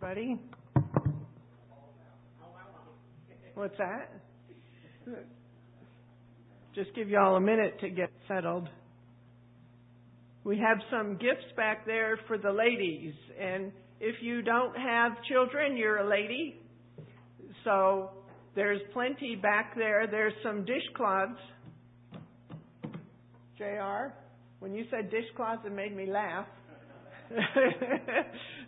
Buddy? What's that? Just give y'all a minute to get settled. We have some gifts back there for the ladies, and if you don't have children, you're a lady. So there's plenty back there. There's some dishcloths. JR, when you said dishcloths, it made me laugh.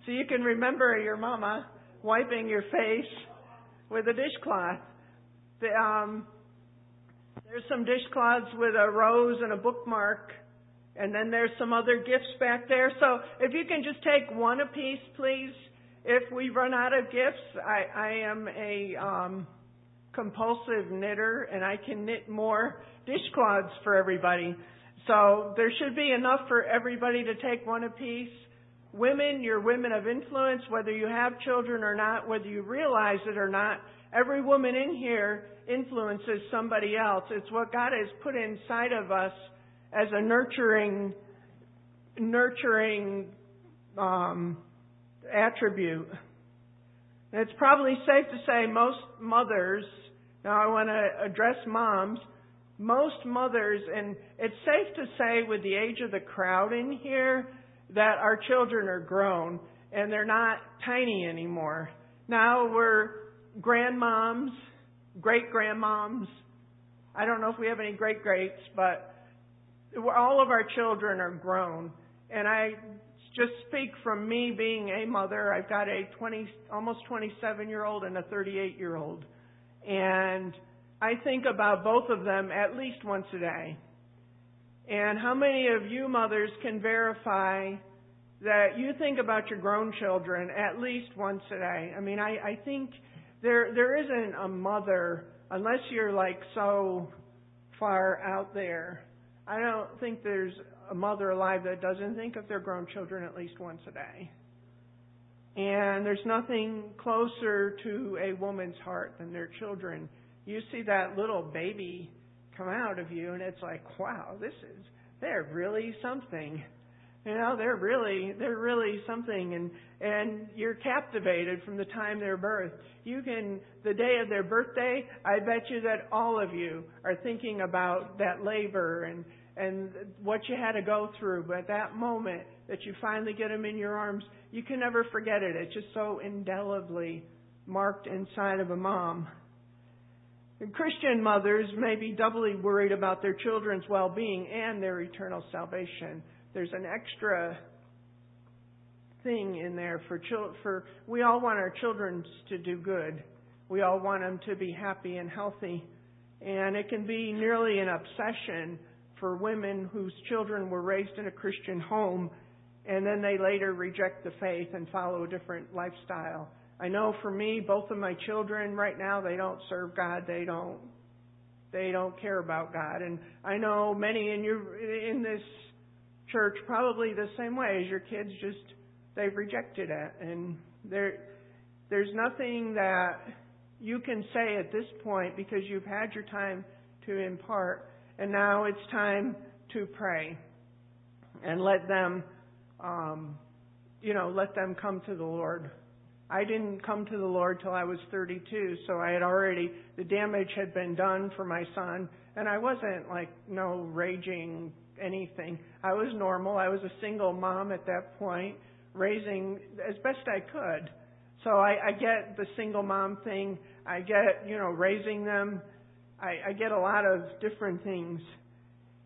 so you can remember your mama wiping your face with a dishcloth. The, um, there's some dishcloths with a rose and a bookmark. And then there's some other gifts back there. So if you can just take one apiece, please. If we run out of gifts, I, I am a um, compulsive knitter and I can knit more dishcloths for everybody. So there should be enough for everybody to take one apiece. Women, you're women of influence, whether you have children or not, whether you realize it or not. Every woman in here influences somebody else. It's what God has put inside of us as a nurturing, nurturing um, attribute. And it's probably safe to say most mothers. Now I want to address moms. Most mothers, and it's safe to say with the age of the crowd in here, that our children are grown and they're not tiny anymore. Now we're grandmoms, great grandmoms. I don't know if we have any great greats, but all of our children are grown. And I just speak from me being a mother. I've got a 20, almost 27 year old and a 38 year old. And I think about both of them at least once a day. And how many of you mothers can verify that you think about your grown children at least once a day? I mean, I, I think there there isn't a mother unless you're like so far out there. I don't think there's a mother alive that doesn't think of their grown children at least once a day. And there's nothing closer to a woman's heart than their children. You see that little baby come out of you, and it's like, wow, this is, they're really something. You know, they're really, they're really something, and and you're captivated from the time they're birthed. You can, the day of their birthday, I bet you that all of you are thinking about that labor and and what you had to go through. But that moment that you finally get them in your arms, you can never forget it. It's just so indelibly marked inside of a mom. Christian mothers may be doubly worried about their children's well-being and their eternal salvation. There's an extra thing in there for children. For we all want our children to do good. We all want them to be happy and healthy, and it can be nearly an obsession for women whose children were raised in a Christian home, and then they later reject the faith and follow a different lifestyle. I know for me, both of my children right now they don't serve God. They don't. They don't care about God, and I know many in your in this church probably the same way as your kids just they've rejected it and there there's nothing that you can say at this point because you've had your time to impart and now it's time to pray and let them um you know let them come to the lord i didn't come to the lord till i was 32 so i had already the damage had been done for my son and i wasn't like no raging anything i was normal i was a single mom at that point raising as best I could. So I, I get the single mom thing. I get, you know, raising them. I, I get a lot of different things.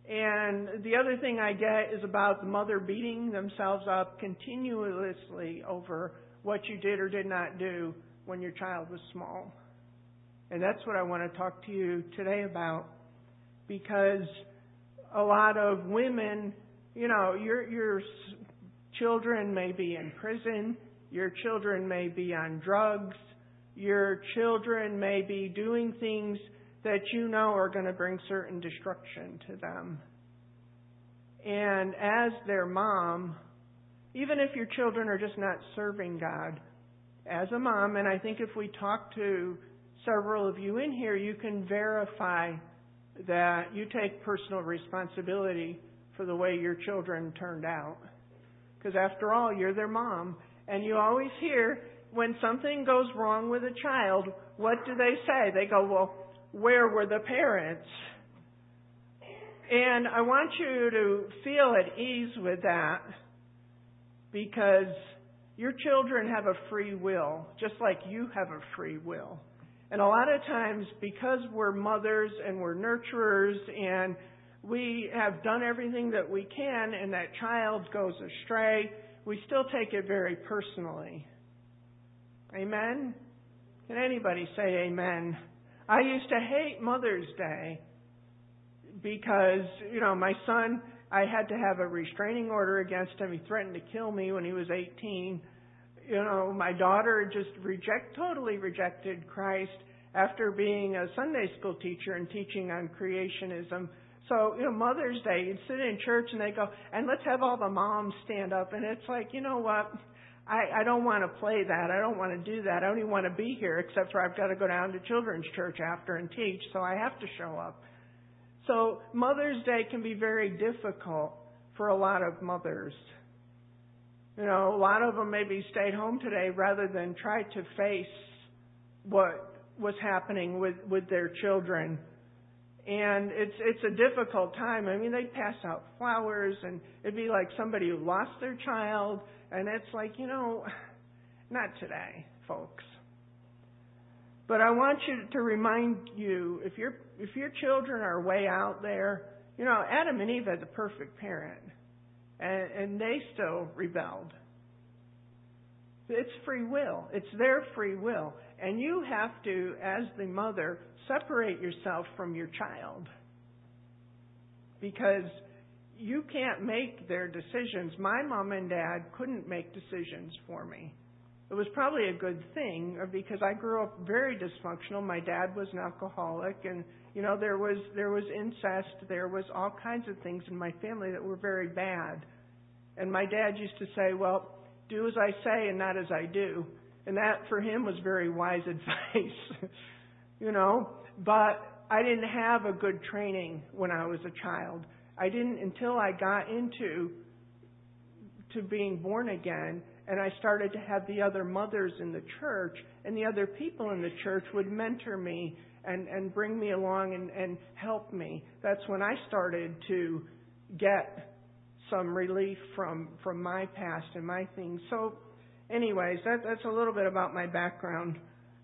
And the other thing I get is about the mother beating themselves up continuously over what you did or did not do when your child was small. And that's what I want to talk to you today about because a lot of women, you know, you're you're children may be in prison. Your children may be on drugs. Your children may be doing things that you know are going to bring certain destruction to them. And as their mom, even if your children are just not serving God, as a mom, and I think if we talk to several of you in here, you can verify that you take personal responsibility for the way your children turned out. Because after all, you're their mom. And you always hear, when something goes wrong with a child, what do they say? They go, well, where were the parents? And I want you to feel at ease with that because your children have a free will, just like you have a free will. And a lot of times, because we're mothers and we're nurturers and we have done everything that we can and that child goes astray, we still take it very personally. Amen? Can anybody say amen? I used to hate Mother's Day because, you know, my son, I had to have a restraining order against him. He threatened to kill me when he was 18. You know, my daughter just reject, totally rejected Christ after being a Sunday school teacher and teaching on creationism. So, you know, Mother's Day, you'd sit in church and they go, and let's have all the moms stand up. And it's like, you know what? I, I don't want to play that. I don't want to do that. I even want to be here except for I've got to go down to children's church after and teach, so I have to show up. So Mother's Day can be very difficult for a lot of mothers. You know, a lot of them maybe stayed home today rather than try to face what was happening with, with their children. And it's it's a difficult time. I mean, they pass out flowers, and it'd be like somebody who lost their child, and it's like you know, not today, folks. But I want you to remind you if your if your children are way out there, you know, Adam and Eve had the perfect parent, and, and they still rebelled. It's free will. It's their free will. And you have to, as the mother, separate yourself from your child. Because you can't make their decisions. My mom and dad couldn't make decisions for me. It was probably a good thing uh, because I grew up very dysfunctional. My dad was an alcoholic and you know there was there was incest, there was all kinds of things in my family that were very bad. And my dad used to say, "Well, do as I say and not as I do." And that for him was very wise advice. you know, but I didn't have a good training when I was a child. I didn't until I got into to being born again and I started to have the other mothers in the church and the other people in the church would mentor me and, and bring me along and, and help me. That's when I started to get some relief from from my past and my things. So anyways, that that's a little bit about my background.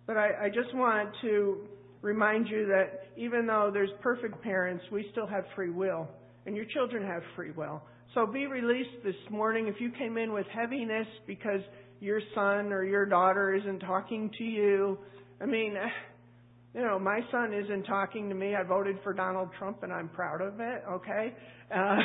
But I, I just want to remind you that even though there's perfect parents, we still have free will. And your children have free will. So be released this morning. If you came in with heaviness because your son or your daughter isn't talking to you, I mean, you know, my son isn't talking to me. I voted for Donald Trump and I'm proud of it, okay? Uh,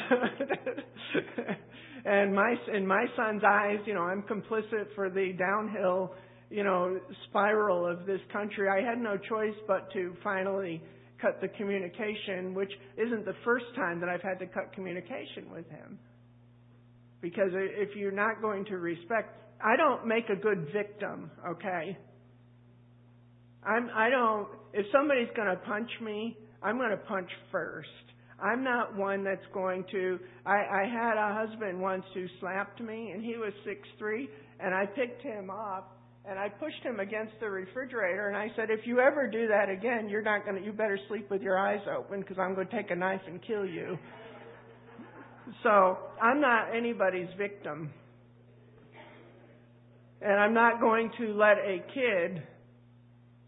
and my in my son's eyes, you know, I'm complicit for the downhill, you know, spiral of this country. I had no choice but to finally cut the communication, which isn't the first time that I've had to cut communication with him. Because if you're not going to respect, I don't make a good victim, okay? I'm, I don't, if somebody's going to punch me, I'm going to punch first. I'm not one that's going to, I, I had a husband once who slapped me and he was six three, and I picked him up and I pushed him against the refrigerator and I said, if you ever do that again, you're not going to, you better sleep with your eyes open because I'm going to take a knife and kill you. So I'm not anybody's victim. And I'm not going to let a kid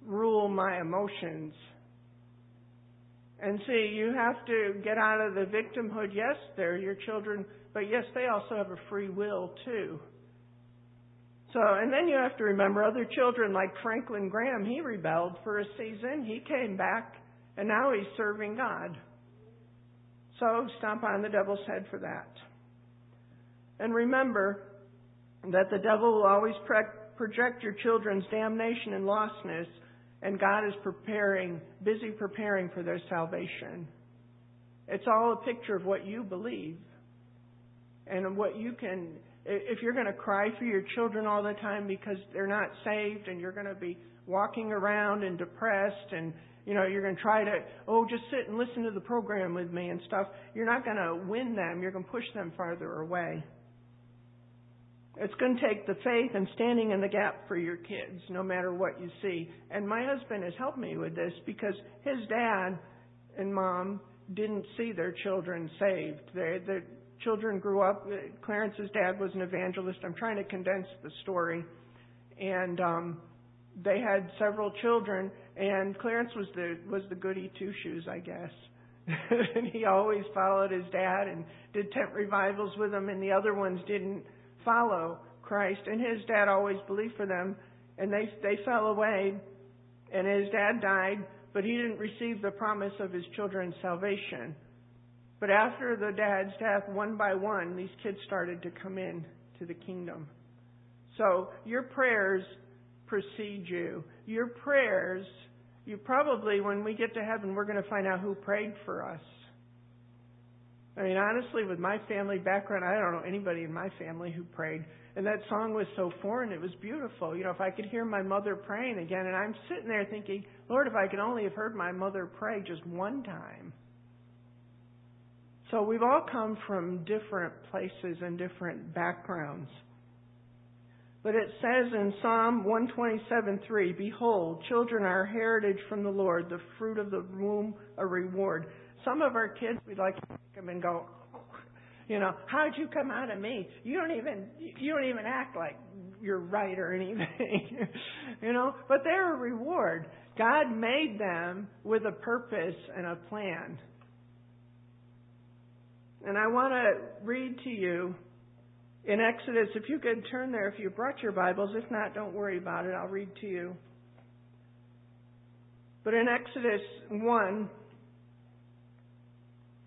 rule my emotions. And see, you have to get out of the victimhood. Yes, they're your children, but yes, they also have a free will too. So, and then you have to remember other children like Franklin Graham, he rebelled for a season. He came back, and now he's serving God. So, stomp on the devil's head for that. And remember that the devil will always project your children's damnation and lostness, and God is preparing, busy preparing for their salvation. It's all a picture of what you believe and what you can if you're going to cry for your children all the time because they're not saved and you're going to be walking around and depressed and you know you're going to try to oh just sit and listen to the program with me and stuff you're not going to win them you're going to push them farther away It's going to take the faith and standing in the gap for your kids, no matter what you see. And my husband has helped me with this because his dad and mom didn't see their children saved. They, their children grew up. Clarence's dad was an evangelist. I'm trying to condense the story. And um, they had several children, and Clarence was the was the goody two shoes, I guess. and he always followed his dad and did tent revivals with him, and the other ones didn't follow Christ. And his dad always believed for them, and they they fell away, and his dad died, but he didn't receive the promise of his children's salvation. But after the dad's death, one by one, these kids started to come in to the kingdom. So your prayers precede you. Your prayers, you probably, when we get to heaven, we're going to find out who prayed for us. I mean, honestly, with my family background, I don't know anybody in my family who prayed. And that song was so foreign, it was beautiful. You know, if I could hear my mother praying again, and I'm sitting there thinking, Lord, if I could only have heard my mother pray just one time. So we've all come from different places and different backgrounds. But it says in Psalm 127:3, Behold, children are a heritage from the Lord, the fruit of the womb a reward. Some of our kids, we'd like to pick them and go, you know, how'd you come out of me? You don't even, you don't even act like you're right or anything, you know. But they're a reward. God made them with a purpose and a plan. And I want to read to you in Exodus, if you could turn there, if you brought your Bibles. If not, don't worry about it. I'll read to you. But in Exodus 1,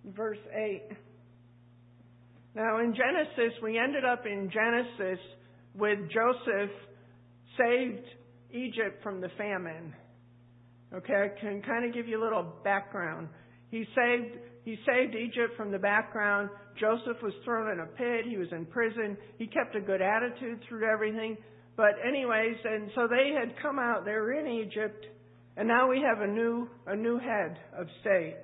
verse 8. Now, in Genesis, we ended up in Genesis with Joseph saved Egypt from the famine. Okay, I can kind of give you a little background. He saved he saved Egypt from the background. Joseph was thrown in a pit. He was in prison. He kept a good attitude through everything. But anyways, and so they had come out. They were in Egypt, and now we have a new a new head of state.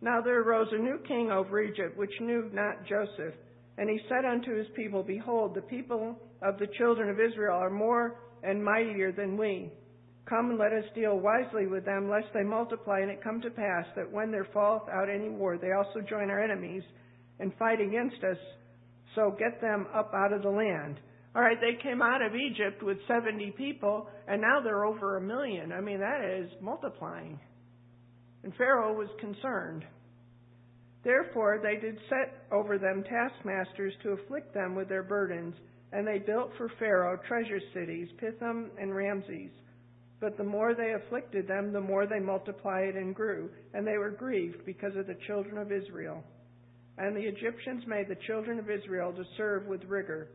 Now there arose a new king over Egypt, which knew not Joseph. And he said unto his people, Behold, the people of the children of Israel are more and mightier than we. Come and let us deal wisely with them, lest they multiply, and it come to pass that when there falleth out any war, they also join our enemies and fight against us. So get them up out of the land. All right, they came out of Egypt with 70 people, and now they're over a million. I mean, that is multiplying. And Pharaoh was concerned. Therefore, they did set over them taskmasters to afflict them with their burdens, and they built for Pharaoh treasure cities, Pithom and Ramses. But the more they afflicted them, the more they multiplied and grew, and they were grieved because of the children of Israel. And the Egyptians made the children of Israel to serve with rigor.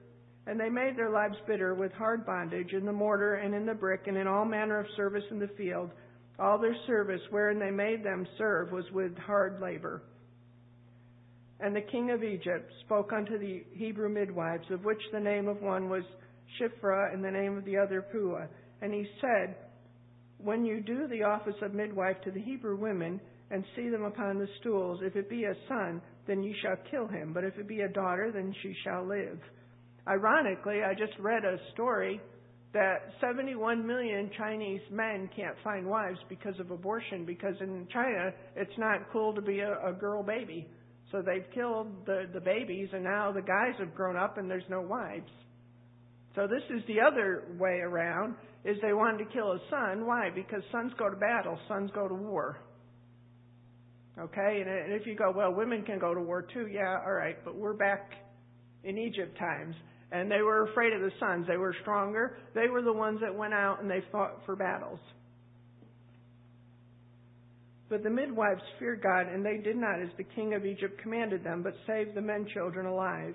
And they made their lives bitter with hard bondage in the mortar and in the brick and in all manner of service in the field. All their service wherein they made them serve was with hard labor. And the king of Egypt spoke unto the Hebrew midwives, of which the name of one was Shiphrah and the name of the other Puah. And he said, when you do the office of midwife to the Hebrew women and see them upon the stools, if it be a son, then you shall kill him, but if it be a daughter, then she shall live. Ironically, I just read a story that 71 million Chinese men can't find wives because of abortion, because in China it's not cool to be a, a girl baby. So they've killed the, the babies, and now the guys have grown up and there's no wives. So this is the other way around is they wanted to kill his son. Why? Because sons go to battle, sons go to war. Okay, and if you go, well, women can go to war too. Yeah, all right, but we're back in Egypt times, and they were afraid of the sons. They were stronger. They were the ones that went out and they fought for battles. But the midwives feared God, and they did not as the king of Egypt commanded them, but saved the men children alive.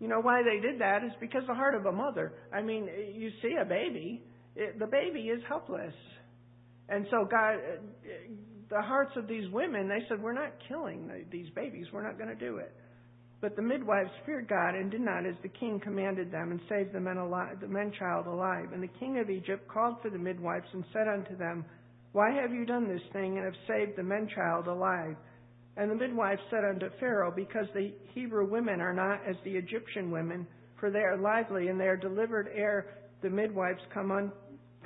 You know why they did that is because the heart of a mother. I mean, you see a baby, it, the baby is helpless. And so God, the hearts of these women, they said, we're not killing these babies. We're not going to do it. But the midwives feared God and did not as the king commanded them and saved the men alive, the men child alive. And the king of Egypt called for the midwives and said unto them, Why have you done this thing and have saved the men child alive? And the midwife said unto Pharaoh, Because the Hebrew women are not as the Egyptian women, for they are lively, and they are delivered ere the midwives come, on,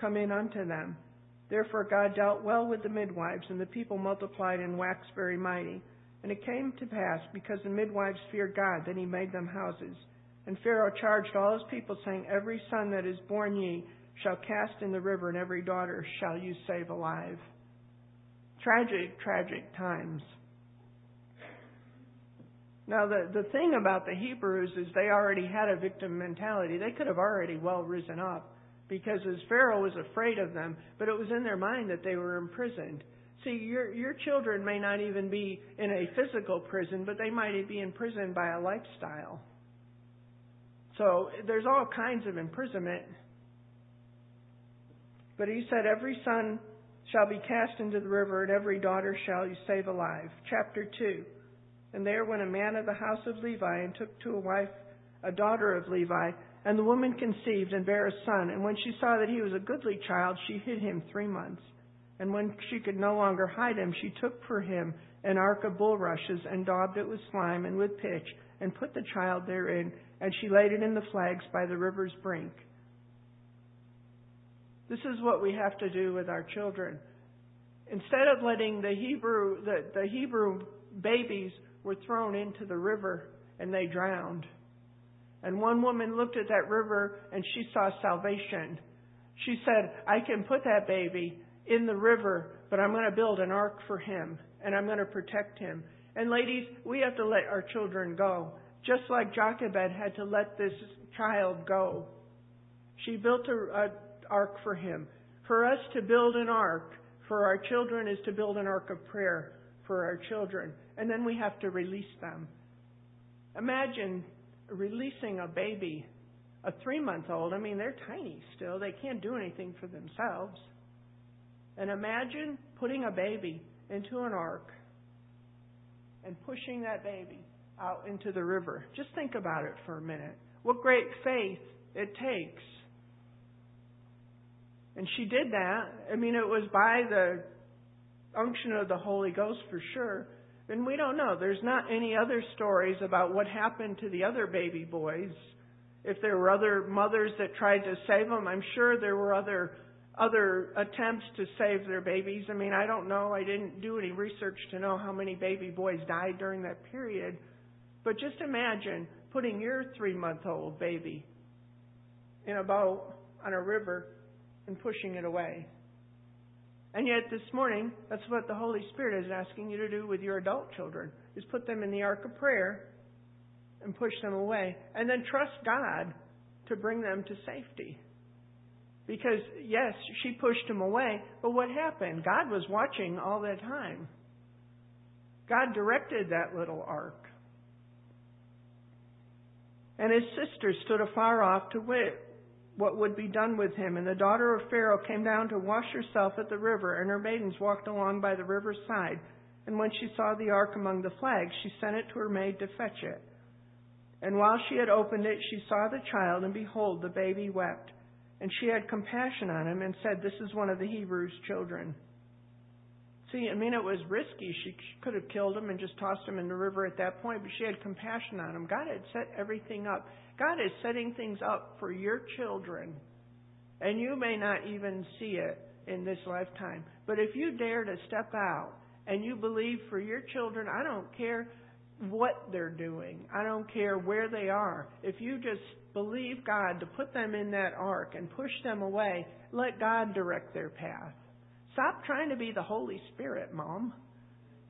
come in unto them. Therefore God dealt well with the midwives, and the people multiplied and waxed very mighty. And it came to pass, because the midwives feared God, that he made them houses. And Pharaoh charged all his people, saying, Every son that is born ye shall cast in the river, and every daughter shall you save alive. Tragic, tragic times. Now, the, thing about the Hebrews is they already had a victim mentality. They could have already well risen up because as Pharaoh was afraid of them, but it was in their mind that they were imprisoned. See, your, your children may not even be in a physical prison, but they might be imprisoned by a lifestyle. So there's all kinds of imprisonment. But he said, Every son shall be cast into the river, and every daughter shall you save alive. Chapter 2. And there went a man of the house of Levi, and took to a wife a daughter of Levi. And the woman conceived and bare a son. And when she saw that he was a goodly child, she hid him three months. And when she could no longer hide him, she took for him an ark of bulrushes, and daubed it with slime and with pitch, and put the child therein, and she laid it in the flags by the river's brink. This is what we have to do with our children. Instead of letting the Hebrew the, the Hebrew babies were thrown into the river and they drowned. And one woman looked at that river and she saw salvation. She said, I can put that baby in the river, but I'm going to build an ark for him and I'm going to protect him. And ladies, we have to let our children go. Just like Jochebed had to let this child go. She built an ark for him. For us to build an ark for our children is to build an ark of prayer for our children. And then we have to release them. Imagine releasing a baby, a three month old. I mean, they're tiny still. They can't do anything for themselves. And imagine putting a baby into an ark and pushing that baby out into the river. Just think about it for a minute. What great faith it takes. And she did that. I mean, it was by the unction of the Holy Ghost for sure. And we don't know. There's not any other stories about what happened to the other baby boys. If there were other mothers that tried to save them, I'm sure there were other other attempts to save their babies. I mean, I don't know. I didn't do any research to know how many baby boys died during that period. But just imagine putting your three month old baby in a boat on a river and pushing it away. And yet this morning, that's what the Holy Spirit is asking you to do with your adult children, is put them in the ark of prayer and push them away. And then trust God to bring them to safety. Because, yes, she pushed him away, but what happened? God was watching all the time. God directed that little ark. And his sister stood afar off to wit what would be done with him. And the daughter of Pharaoh came down to wash herself at the river, and her maidens walked along by the river's side. And when she saw the ark among the flags, she sent it to her maid to fetch it. And while she had opened it, she saw the child, and behold, the baby wept. And she had compassion on him and said, This is one of the Hebrews' children. See, I mean, it was risky. She could have killed him and just tossed him in the river at that point, but she had compassion on him. God had set everything up. God is setting things up for your children, and you may not even see it in this lifetime. But if you dare to step out and you believe for your children, I don't care what they're doing, I don't care where they are. If you just believe God to put them in that ark and push them away, let God direct their path. Stop trying to be the Holy Spirit, Mom.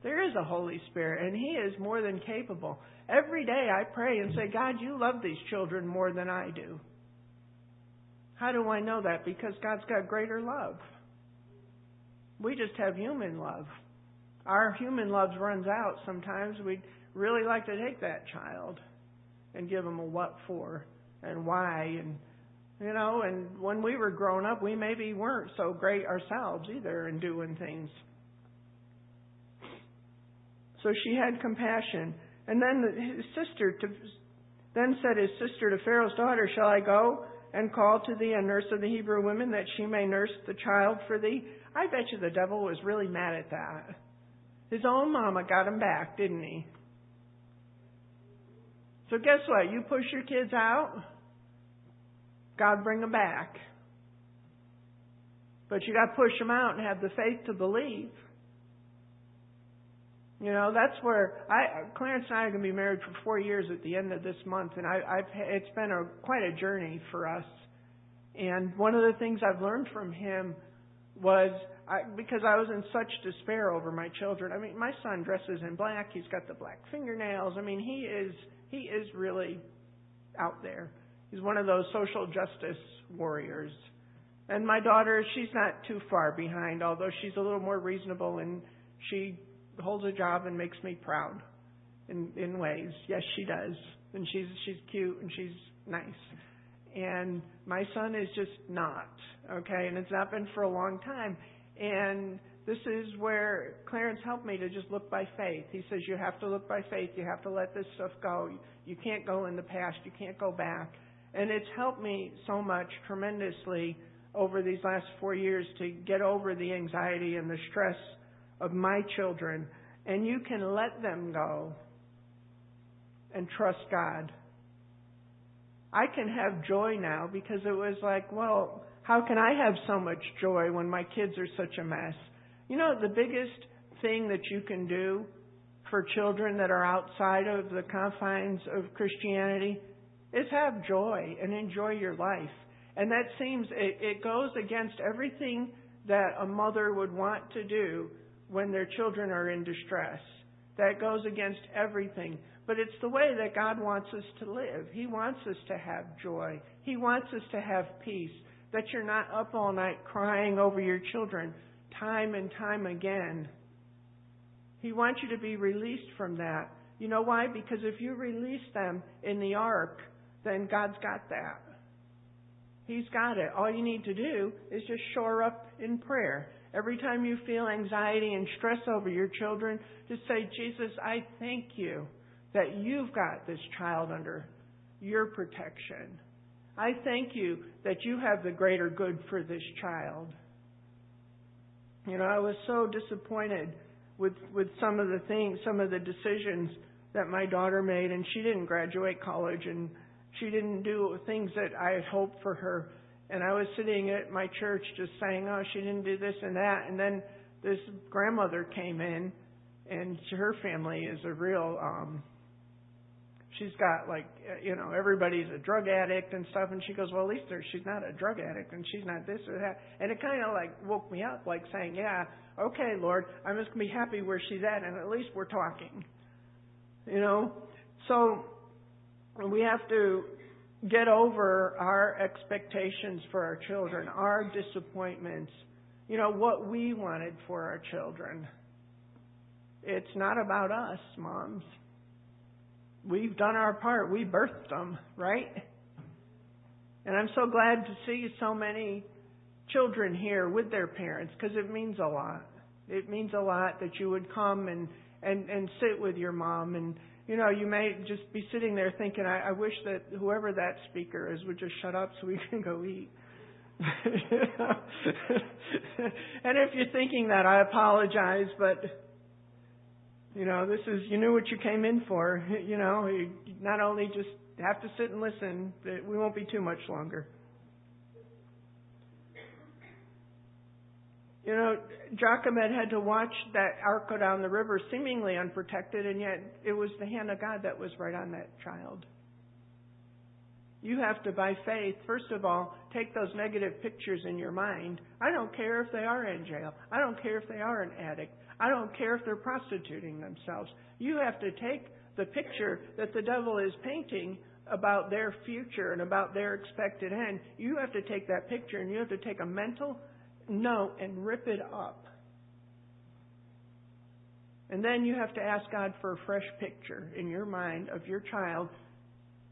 There is a Holy Spirit, and He is more than capable. Every day I pray and say, God, you love these children more than I do. How do I know that? Because God's got greater love. We just have human love. Our human love runs out sometimes. We'd really like to take that child and give them a what for and why and you know, and when we were growing up, we maybe weren't so great ourselves either in doing things. So she had compassion. And then his sister to, then said his sister to Pharaoh's daughter, Shall I go and call to thee a nurse of the Hebrew women that she may nurse the child for thee? I bet you the devil was really mad at that. His own mama got him back, didn't he? So guess what? You push your kids out, God bring them back. But you got to push them out and have the faith to believe. You know, that's where I Clarence and I are going to be married for four years at the end of this month, and I, I've it's been a quite a journey for us. And one of the things I've learned from him was I, because I was in such despair over my children. I mean, my son dresses in black; he's got the black fingernails. I mean, he is he is really out there. He's one of those social justice warriors. And my daughter, she's not too far behind, although she's a little more reasonable and she holds a job and makes me proud in in ways. Yes, she does. And she's she's cute and she's nice. And my son is just not, okay? And it's not been for a long time. And this is where Clarence helped me to just look by faith. He says you have to look by faith. You have to let this stuff go. You can't go in the past. You can't go back. And it's helped me so much tremendously over these last four years to get over the anxiety and the stress of my children, and you can let them go and trust God. I can have joy now because it was like, well, how can I have so much joy when my kids are such a mess? You know, the biggest thing that you can do for children that are outside of the confines of Christianity is have joy and enjoy your life. And that seems, it, it goes against everything that a mother would want to do when their children are in distress. That goes against everything. But it's the way that God wants us to live. He wants us to have joy. He wants us to have peace. That you're not up all night crying over your children time and time again. He wants you to be released from that. You know why? Because if you release them in the ark, then God's got that. He's got it. All you need to do is just shore up in prayer. Every time you feel anxiety and stress over your children, just say, Jesus, I thank you that you've got this child under your protection. I thank you that you have the greater good for this child. You know, I was so disappointed with with some of the things, some of the decisions that my daughter made, and she didn't graduate college, and she didn't do things that I had hoped for her. And I was sitting at my church just saying, oh, she didn't do this and that. And then this grandmother came in, and her family is a real, um, she's got like, you know, everybody's a drug addict and stuff. And she goes, well, at least she's not a drug addict and she's not this or that. And it kind of like woke me up, like saying, yeah, okay, Lord, I'm just going to be happy where she's at, and at least we're talking. You know? So, we have to get over our expectations for our children, our disappointments, you know, what we wanted for our children. It's not about us, moms. We've done our part. We birthed them, right? And I'm so glad to see so many children here with their parents because it means a lot. It means a lot that you would come and, and, and sit with your mom and you know, you may just be sitting there thinking, I, I wish that whoever that speaker is would just shut up so we can go eat. and if you're thinking that, I apologize, but you know, this is you knew what you came in for. You know, you not only just have to sit and listen, we won't be too much longer. You know, Jochebed had to watch that ark go down the river seemingly unprotected, and yet it was the hand of God that was right on that child. You have to, by faith, first of all, take those negative pictures in your mind. I don't care if they are in jail. I don't care if they are an addict. I don't care if they're prostituting themselves. You have to take the picture that the devil is painting about their future and about their expected end. You have to take that picture and you have to take a mental note and rip it up. And then you have to ask God for a fresh picture in your mind of your child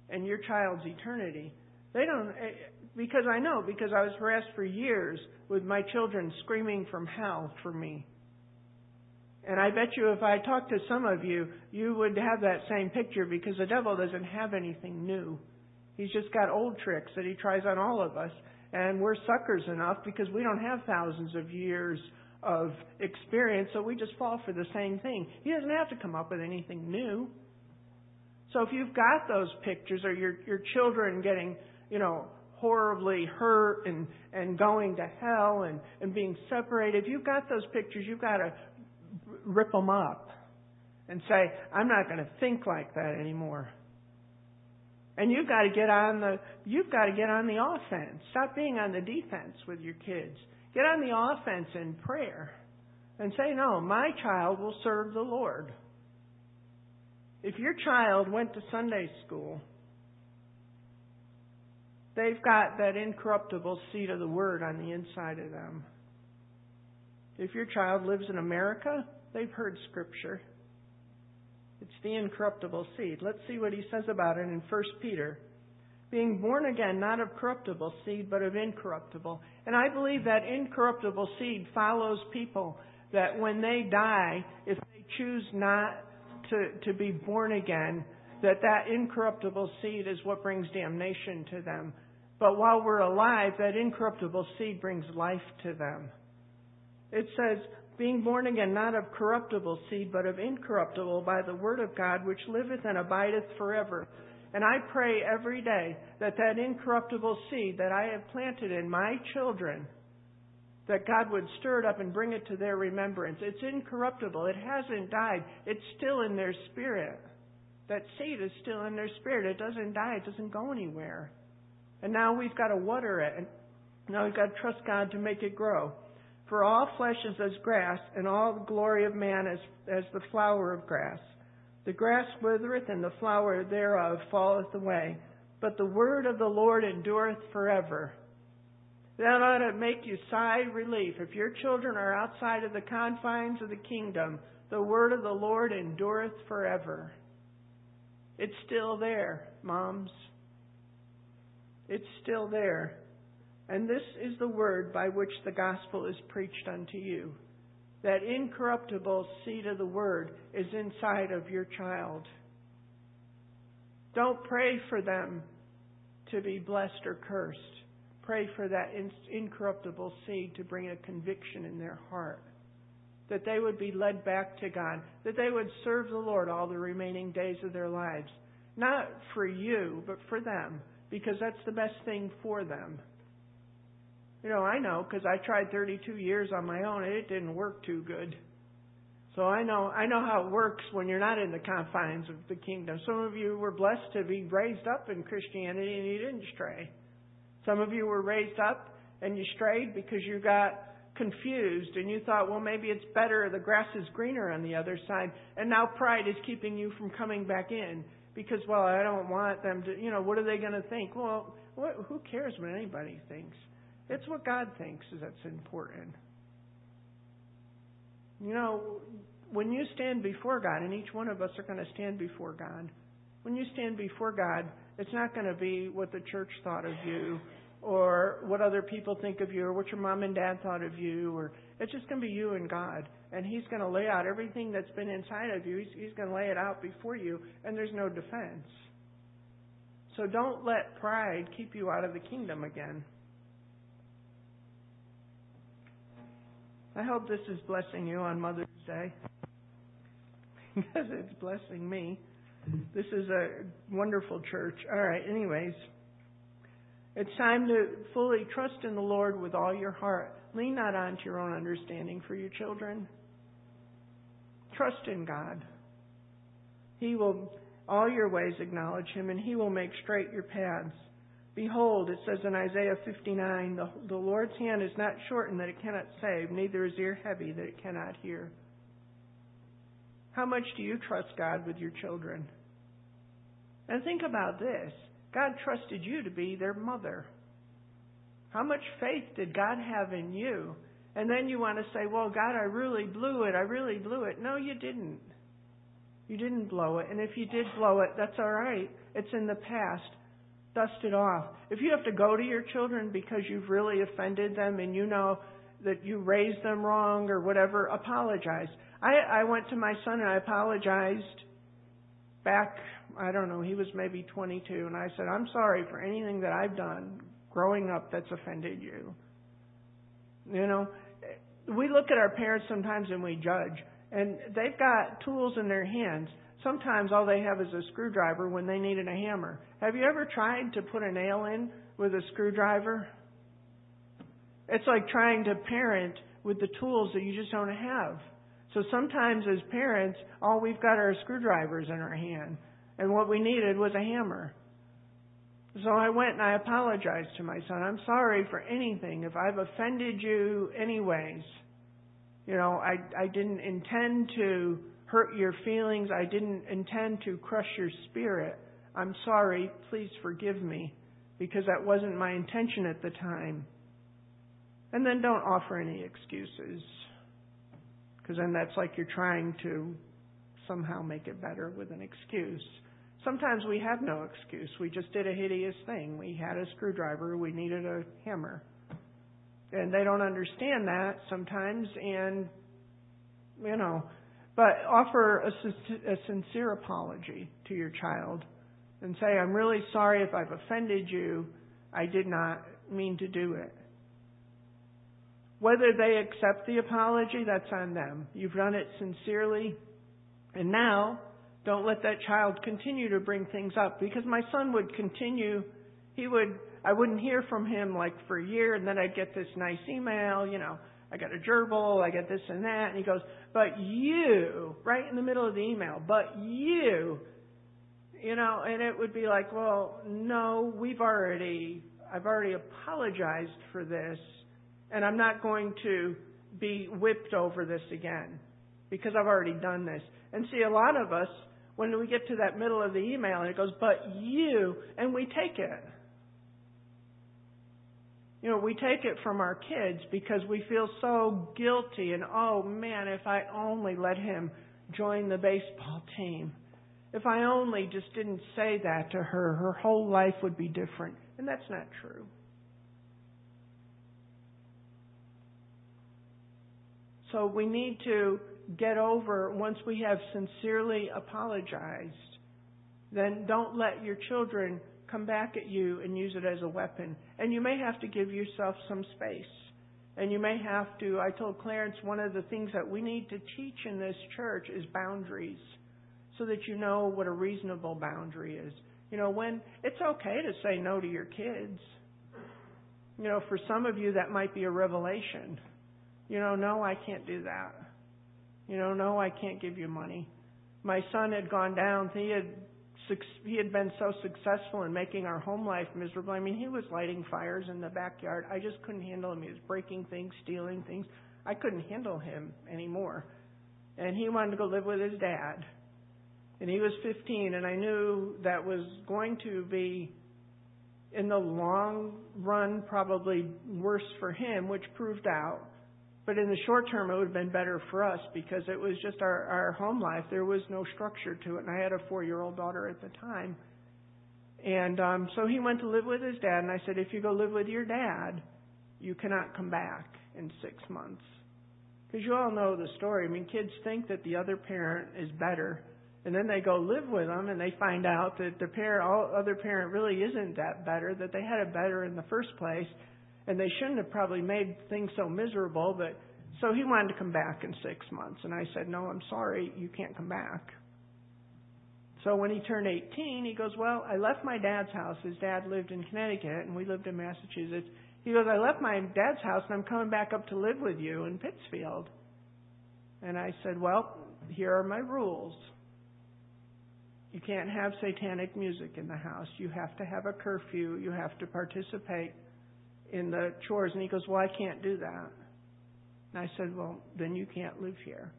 and your child's eternity. They don't, eh, because I know, because I was harassed for years with my children screaming from hell for me. And I bet you if I talked to some of you, you would have that same picture because the devil doesn't have anything new. He's just got old tricks that he tries on all of us. And we're suckers enough because we don't have thousands of years of experience, so we just fall for the same thing. He doesn't have to come up with anything new. So if you've got those pictures or your your children getting, you know, horribly hurt and, and going to hell and, and being separated, if you've got those pictures, you've got to rip them up and say, I'm not going to think like that anymore. And you've got to get on the you've got to get on the offense. Stop being on the defense with your kids. Get on the offense in prayer and say, "No, my child will serve the Lord." If your child went to Sunday school, they've got that incorruptible seed of the word on the inside of them. If your child lives in America, they've heard scripture. The incorruptible seed. Let's see what he says about it in 1 Peter. Being born again, not of corruptible seed, but of incorruptible. And I believe that incorruptible seed follows people that when they die, if they choose not to, to be born again, that that incorruptible seed is what brings damnation to them. But while we're alive, that incorruptible seed brings life to them. It says, being born again not of corruptible seed, but of incorruptible by the word of God, which liveth and abideth forever. And I pray every day that that incorruptible seed that I have planted in my children, that God would stir it up and bring it to their remembrance. It's incorruptible. It hasn't died. It's still in their spirit. That seed is still in their spirit. It doesn't die. It doesn't go anywhere. And now we've got to water it. And now we've got to trust God to make it grow. For all flesh is as grass, and all the glory of man as, as the flower of grass. The grass withereth, and the flower thereof falleth away. But the word of the Lord endureth forever. That ought to make you sigh relief. If your children are outside of the confines of the kingdom, the word of the Lord endureth forever. It's still there, moms. It's still there. And this is the word by which the gospel is preached unto you. That incorruptible seed of the word is inside of your child. Don't pray for them to be blessed or cursed. Pray for that incorruptible seed to bring a conviction in their heart. That they would be led back to God. That they would serve the Lord all the remaining days of their lives. Not for you, but for them. Because that's the best thing for them. You know, I know because I tried 32 years on my own and it didn't work too good. So I know I know how it works when you're not in the confines of the kingdom. Some of you were blessed to be raised up in Christianity and you didn't stray. Some of you were raised up and you strayed because you got confused and you thought, well, maybe it's better, the grass is greener on the other side. And now pride is keeping you from coming back in because, well, I don't want them to, you know, what are they going to think? Well, what, who cares what anybody thinks? It's what God thinks that's important. You know, when you stand before God, and each one of us are going to stand before God, when you stand before God, it's not going to be what the church thought of you or what other people think of you or what your mom and dad thought of you or it's just going to be you and God. And he's going to lay out everything that's been inside of you. He's, he's going to lay it out before you and there's no defense. So don't let pride keep you out of the kingdom again I hope this is blessing you on Mother's Day because it's blessing me. This is a wonderful church. All right, anyways. It's time to fully trust in the Lord with all your heart. Lean not onto your own understanding for your children. Trust in God. He will, all your ways acknowledge Him, and He will make straight your paths. Behold, it says in Isaiah 59, the, the Lord's hand is not shortened that it cannot save, neither is ear heavy that it cannot hear. How much do you trust God with your children? And think about this God trusted you to be their mother. How much faith did God have in you? And then you want to say, well, God, I really blew it. I really blew it. No, you didn't. You didn't blow it. And if you did blow it, that's all right. It's in the past. Dust it off. If you have to go to your children because you've really offended them and you know that you raised them wrong or whatever, apologize. I, I went to my son and I apologized back, I don't know, he was maybe 22, and I said, I'm sorry for anything that I've done growing up that's offended you. You know, we look at our parents sometimes and we judge, and they've got tools in their hands Sometimes all they have is a screwdriver when they needed a hammer. Have you ever tried to put a nail in with a screwdriver? It's like trying to parent with the tools that you just don't have. So sometimes as parents, all we've got are screwdrivers in our hand. And what we needed was a hammer. So I went and I apologized to my son. I'm sorry for anything. If I've offended you anyways, you know, I, I didn't intend to hurt your feelings. I didn't intend to crush your spirit. I'm sorry. Please forgive me because that wasn't my intention at the time. And then don't offer any excuses because then that's like you're trying to somehow make it better with an excuse. Sometimes we have no excuse. We just did a hideous thing. We had a screwdriver. We needed a hammer. And they don't understand that sometimes. And, you know, but offer a, sincere apology to your child and say, I'm really sorry if I've offended you. I did not mean to do it. Whether they accept the apology, that's on them. You've done it sincerely. And now, don't let that child continue to bring things up because my son would continue. He would, I wouldn't hear from him like for a year and then I'd get this nice email, you know, I got a gerbil, I got this and that. And he goes, but you, right in the middle of the email, but you, you know, and it would be like, well, no, we've already, I've already apologized for this and I'm not going to be whipped over this again because I've already done this. And see, a lot of us, when we get to that middle of the email and it goes, but you, and we take it. You know, we take it from our kids because we feel so guilty and, oh man, if I only let him join the baseball team. If I only just didn't say that to her, her whole life would be different. And that's not true. So we need to get over once we have sincerely apologized, then don't let your children come back at you and use it as a weapon. And you may have to give yourself some space. And you may have to, I told Clarence, one of the things that we need to teach in this church is boundaries so that you know what a reasonable boundary is. You know, when it's okay to say no to your kids. You know, for some of you that might be a revelation. You know, no, I can't do that. You know, no, I can't give you money. My son had gone down. He had he had been so successful in making our home life miserable. I mean, he was lighting fires in the backyard. I just couldn't handle him. He was breaking things, stealing things. I couldn't handle him anymore. And he wanted to go live with his dad. And he was 15, and I knew that was going to be, in the long run, probably worse for him, which proved out. But in the short term, it would have been better for us because it was just our, our home life. There was no structure to it. And I had a four year old daughter at the time. And um, so he went to live with his dad. And I said, if you go live with your dad, you cannot come back in six months. Because you all know the story. I mean, kids think that the other parent is better. And then they go live with them and they find out that the parent, all other parent really isn't that better, that they had it better in the first place and they shouldn't have probably made things so miserable, but so he wanted to come back in six months. And I said, No, I'm sorry, you can't come back. So when he turned 18, he goes, Well, I left my dad's house. His dad lived in Connecticut, and we lived in Massachusetts. He goes, I left my dad's house, and I'm coming back up to live with you in Pittsfield. And I said, Well, here are my rules. You can't have satanic music in the house. You have to have a curfew. You have to participate in the chores. And he goes, Well, I can't do that. And I said, Well, then you can't live here.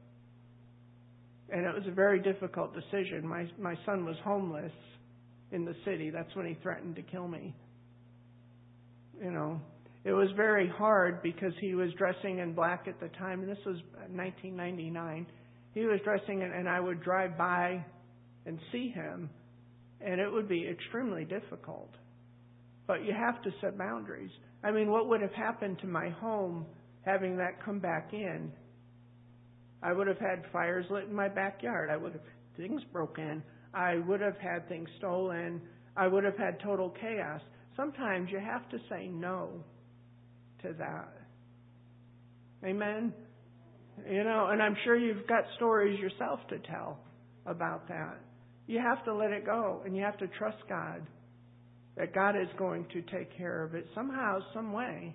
And it was a very difficult decision. My my son was homeless in the city. That's when he threatened to kill me. You know, it was very hard because he was dressing in black at the time, and this was 1999. He was dressing, in, and I would drive by and see him, and it would be extremely difficult. But you have to set boundaries. I mean, what would have happened to my home having that come back in? I would have had fires lit in my backyard. I would have things broken. I would have had things stolen. I would have had total chaos. Sometimes you have to say no to that. Amen. You know, and I'm sure you've got stories yourself to tell. about that. You have to let it go and you have to trust God that God is going to take care of it somehow, some way.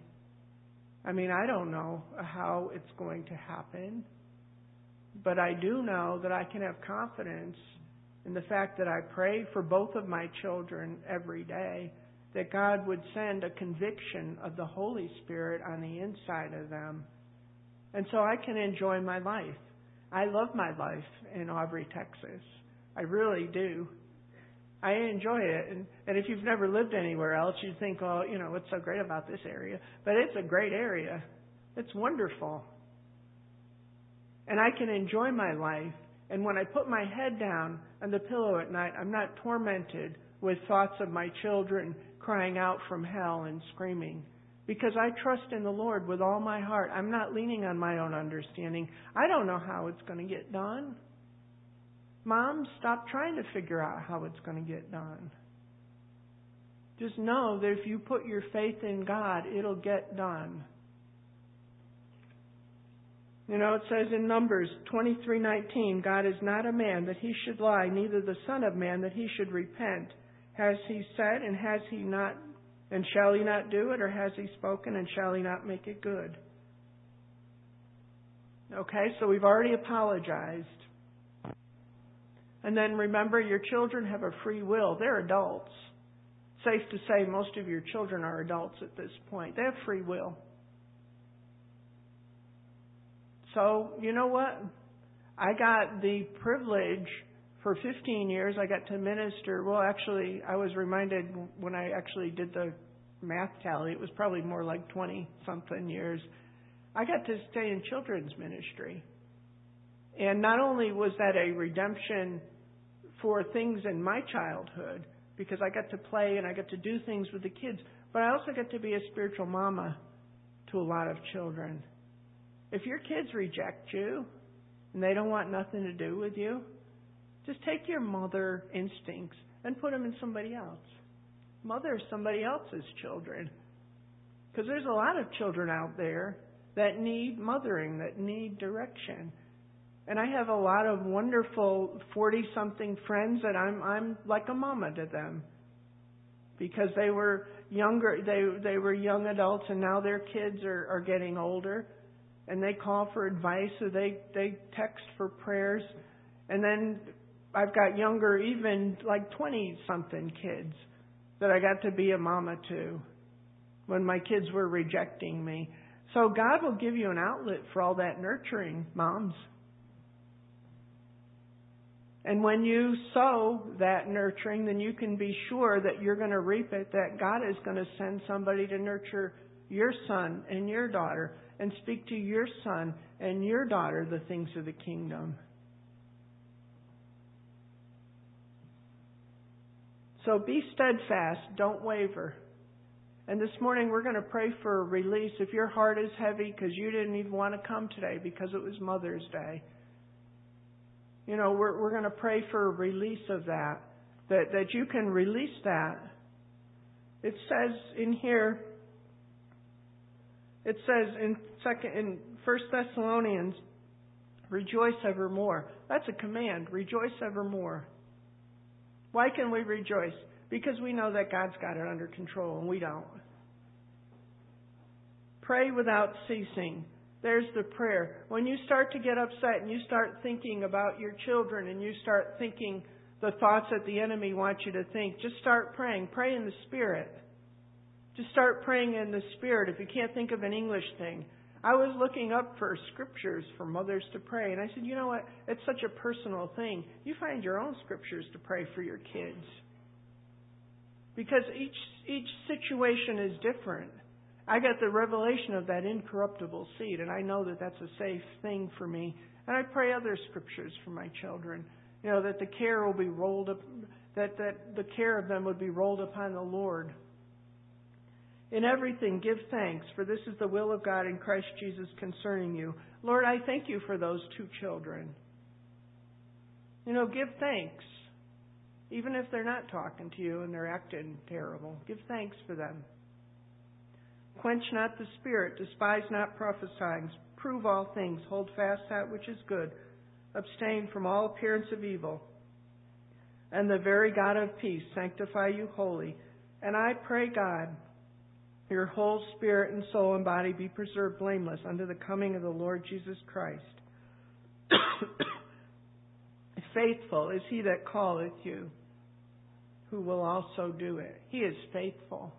I mean, I don't know how it's going to happen, but I do know that I can have confidence in the fact that I pray for both of my children every day, that God would send a conviction of the Holy Spirit on the inside of them. And so I can enjoy my life. I love my life in Aubrey, Texas. I really do. I enjoy it. And, and if you've never lived anywhere else, you'd think, oh, you know, what's so great about this area? But it's a great area. It's wonderful. And I can enjoy my life. And when I put my head down on the pillow at night, I'm not tormented with thoughts of my children crying out from hell and screaming. Because I trust in the Lord with all my heart. I'm not leaning on my own understanding. I don't know how it's going to get done. Mom, stop trying to figure out how it's going to get done. Just know that if you put your faith in God, it'll get done. You know, it says in Numbers 23:19, God is not a man that he should lie, neither the son of man that he should repent. Has he said and has he not and shall he not do it or has he spoken and shall he not make it good? Okay, so we've already apologized. And then remember, your children have a free will. They're adults. Safe to say, most of your children are adults at this point. They have free will. So, you know what? I got the privilege for 15 years, I got to minister. Well, actually, I was reminded when I actually did the math tally, it was probably more like 20 something years. I got to stay in children's ministry. And not only was that a redemption for things in my childhood, because I got to play and I got to do things with the kids, but I also got to be a spiritual mama to a lot of children. If your kids reject you and they don't want nothing to do with you, just take your mother instincts and put them in somebody else. Mother somebody else's children. Because there's a lot of children out there that need mothering, that need direction. And I have a lot of wonderful 40 something friends that I'm, I'm like a mama to them. Because they were younger, they, they were young adults and now their kids are, are getting older. And they call for advice or they, they text for prayers. And then I've got younger, even like 20 something kids that I got to be a mama to when my kids were rejecting me. So God will give you an outlet for all that nurturing, moms. And when you sow that nurturing, then you can be sure that you're going to reap it, that God is going to send somebody to nurture your son and your daughter and speak to your son and your daughter the things of the kingdom. So be steadfast, don't waver. And this morning we're going to pray for release. If your heart is heavy because you didn't even want to come today because it was Mother's Day, you know, we're, we're going to pray for a release of that, that, that you can release that. It says in here, it says in second in First Thessalonians, rejoice evermore. That's a command. Rejoice evermore. Why can we rejoice? Because we know that God's got it under control and we don't. Pray without ceasing. There's the prayer. When you start to get upset and you start thinking about your children and you start thinking the thoughts that the enemy wants you to think, just start praying. Pray in the Spirit. Just start praying in the Spirit. If you can't think of an English thing, I was looking up for scriptures for mothers to pray, and I said, you know what? It's such a personal thing. You find your own scriptures to pray for your kids. Because each, each situation is different. I got the revelation of that incorruptible seed, and I know that that's a safe thing for me. And I pray other scriptures for my children. You know, that the care will be rolled up, that, that the care of them would be rolled upon the Lord. In everything, give thanks, for this is the will of God in Christ Jesus concerning you. Lord, I thank you for those two children. You know, give thanks. Even if they're not talking to you and they're acting terrible, give thanks for them. Quench not the spirit, despise not prophesying, prove all things, hold fast that which is good, abstain from all appearance of evil. And the very God of peace sanctify you wholly. And I pray, God, your whole spirit and soul and body be preserved blameless unto the coming of the Lord Jesus Christ. Faithful is he that calleth you, who will also do it. He is faithful.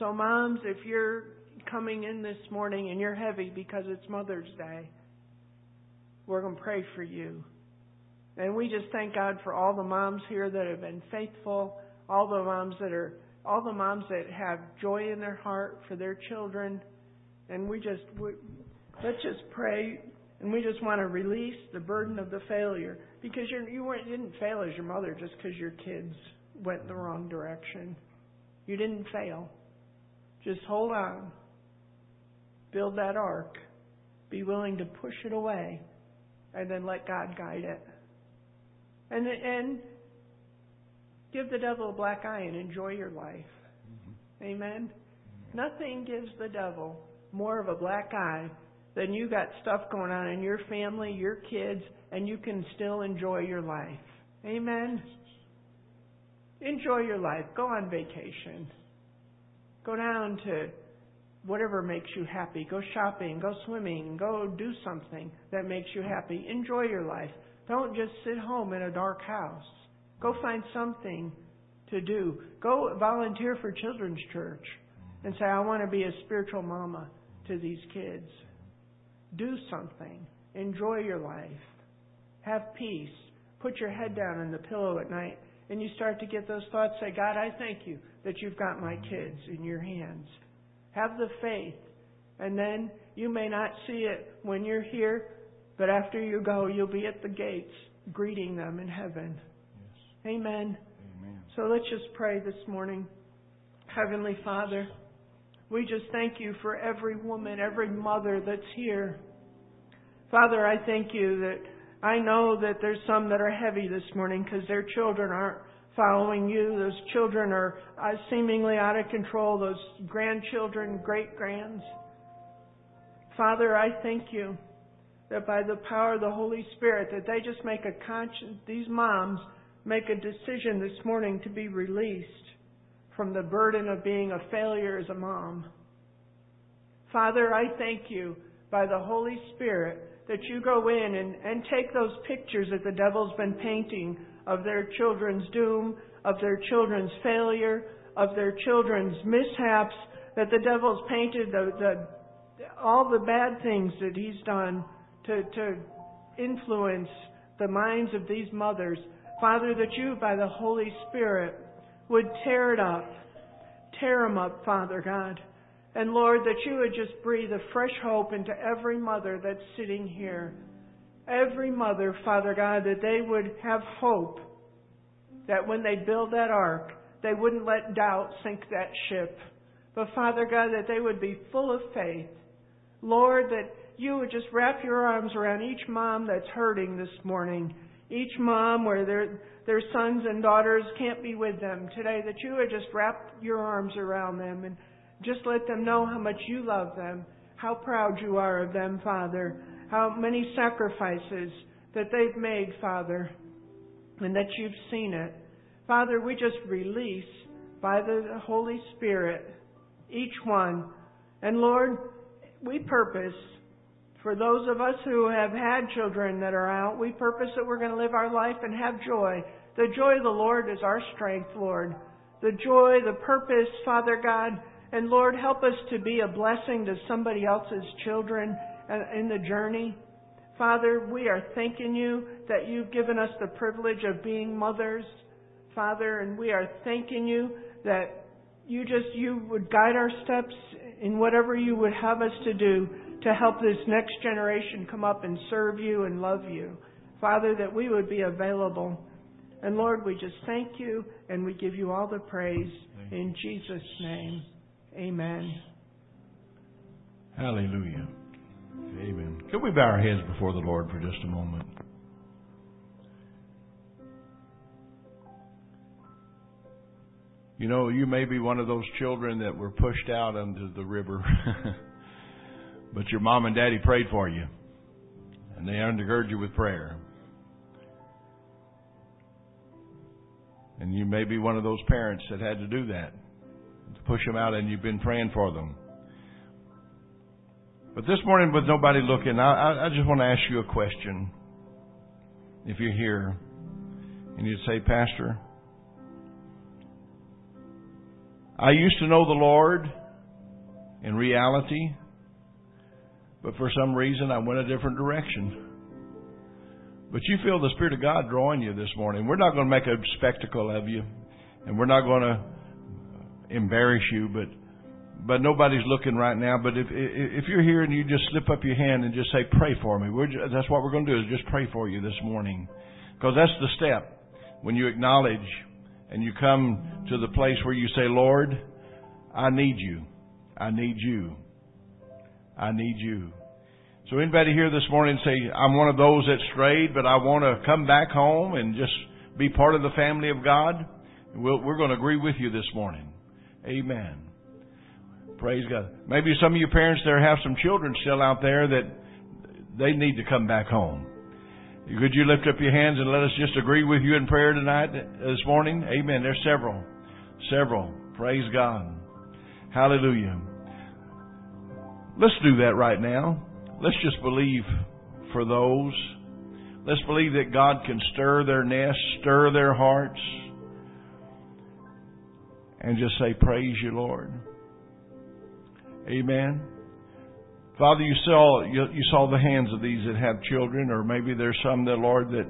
So, moms, if you're coming in this morning and you're heavy because it's Mother's Day, we're going to pray for you. And we just thank God for all the moms here that have been faithful, all the moms that are, all the moms that have joy in their heart for their children. And we just, we, let's just pray and we just want to release the burden of the failure because you're, you weren't, you didn't fail as your mother just because your kids went the wrong direction. You didn't fail. Just hold on. Build that ark. Be willing to push it away and then let God guide it. And, and give the devil a black eye and enjoy your life. Mm-hmm. Amen. Nothing gives the devil more of a black eye than you got stuff going on in your family, your kids, and you can still enjoy your life. Amen. Enjoy your life. Go on vacation. Go down to whatever makes you happy. Go shopping, go swimming, go do something that makes you happy. Enjoy your life. Don't just sit home in a dark house. Go find something to do. Go volunteer for children's church and say, I want to be a spiritual mama to these kids. Do something. Enjoy your life. Have peace. Put your head down on the pillow at night and you start to get those thoughts. Say, God, I thank you that you've got my kids in your hands. Have the faith. And then you may not see it when you're here, but after you go, you'll be at the gates greeting them in heaven. Yes. Amen. Amen. So let's just pray this morning. Heavenly Father, we just thank you for every woman, every mother that's here. Father, I thank you that I know that there's some that are heavy this morning because their children aren't following you. Those children are uh, seemingly out of control. Those grandchildren, great grands. Father, I thank you that by the power of the Holy Spirit, that they just make a conscious, these moms make a decision this morning to be released from the burden of being a failure as a mom. Father, I thank you by the Holy Spirit that you go in and, and take those pictures that the devil's been painting of their children's doom, of their children's failure, of their children's mishaps, that the devil's painted the, the all the bad things that he's done to, to influence the minds of these mothers. Father, that you, by the Holy Spirit, would tear it up. Tear them up, Father God. And Lord, that you would just breathe a fresh hope into every mother that's sitting here. Every mother, Father God, that they would have hope that when they build that ark, they wouldn't let doubt sink that ship. But Father God, that they would be full of faith. Lord, that you would just wrap your arms around each mom that's hurting this morning. Each mom where their, their sons and daughters can't be with them today, that you would just wrap your arms around them and just let them know how much you love them, how proud you are of them, Father, how many sacrifices that they've made, Father, and that you've seen it. Father, we just release by the Holy Spirit each one. And Lord, we purpose for those of us who have had children that are out, we purpose that we're going to live our life and have joy. The joy of the Lord is our strength, Lord. The joy, the purpose, Father God, and Lord, help us to be a blessing to somebody else's children Uh, in the journey. Father, we are thanking you that you've given us the privilege of being mothers, Father, and we are thanking you that you just, you would guide our steps in whatever you would have us to do to help this next generation come up and serve you and love you. Father, that we would be available. And Lord, we just thank you and we give you all the praise in Jesus' name. Amen. Hallelujah. Amen. Can we bow our heads before the Lord for just a moment? You know, you may be one of those children that were pushed out into the river, but your mom and daddy prayed for you. and they undergird you with prayer. And you may be one of those parents that had to do that, to push them out, and you've been praying for them. But this morning, with nobody looking, I, I just want to ask you a question. If you're here, and you'd say, Pastor, I used to know the Lord in reality, but for some reason I went a different direction. But you feel the Spirit of God drawing you this morning. We're not going to make a spectacle of you, and we're not going to embarrass you, but but nobody's looking right now. But if if you're here and you just slip up your hand and just say, "Pray for me," we're just, that's what we're going to do is just pray for you this morning, because that's the step when you acknowledge and you come to the place where you say, Lord, I need you. I need you. I need you. So anybody here this morning say, I'm one of those that strayed, but I want to come back home and just be part of the family of God? we we are going to agree with you this morning. Amen. Praise God. Maybe some of you parents there have some children still out there that they need to come back home. Could you lift up your hands and let us just agree with you in prayer tonight, this morning? Amen. There's several. Several. Praise God. Hallelujah. Let's do that right now. Let's just believe for those. Let's believe that God can stir their nest, stir their hearts, and just say, Praise you, Lord. Amen. Father, you saw you, you saw the hands of these that have children, or maybe there's some that Lord that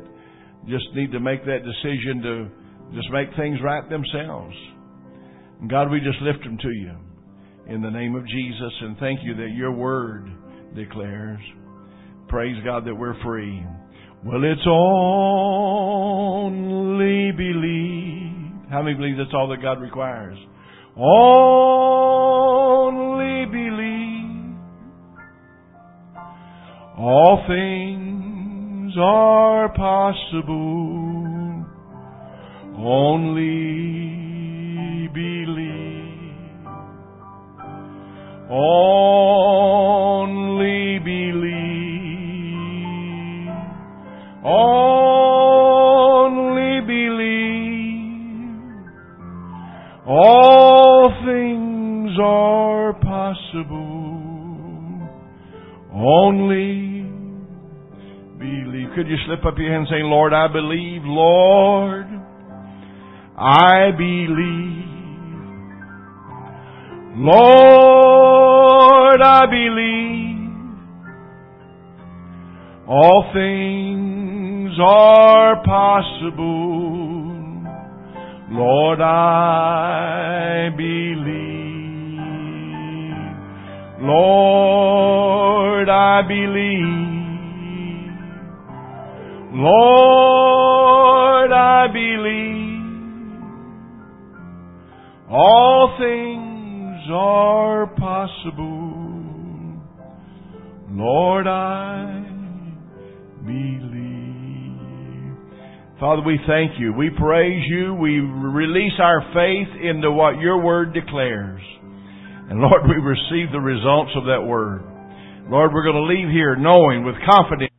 just need to make that decision to just make things right themselves. And God, we just lift them to you in the name of Jesus, and thank you that your word declares. Praise God that we're free. Well, it's only believe. How many believe that's all that God requires? Only believe all things are possible. Only up your hand and say, Lord, I believe, Lord, I believe. Lord, I believe. All things are possible. Lord, I believe. Lord, I believe. Lord, I believe all things are possible. Lord, I believe. Father, we thank you. We praise you. We release our faith into what your word declares. And Lord, we receive the results of that word. Lord, we're going to leave here knowing with confidence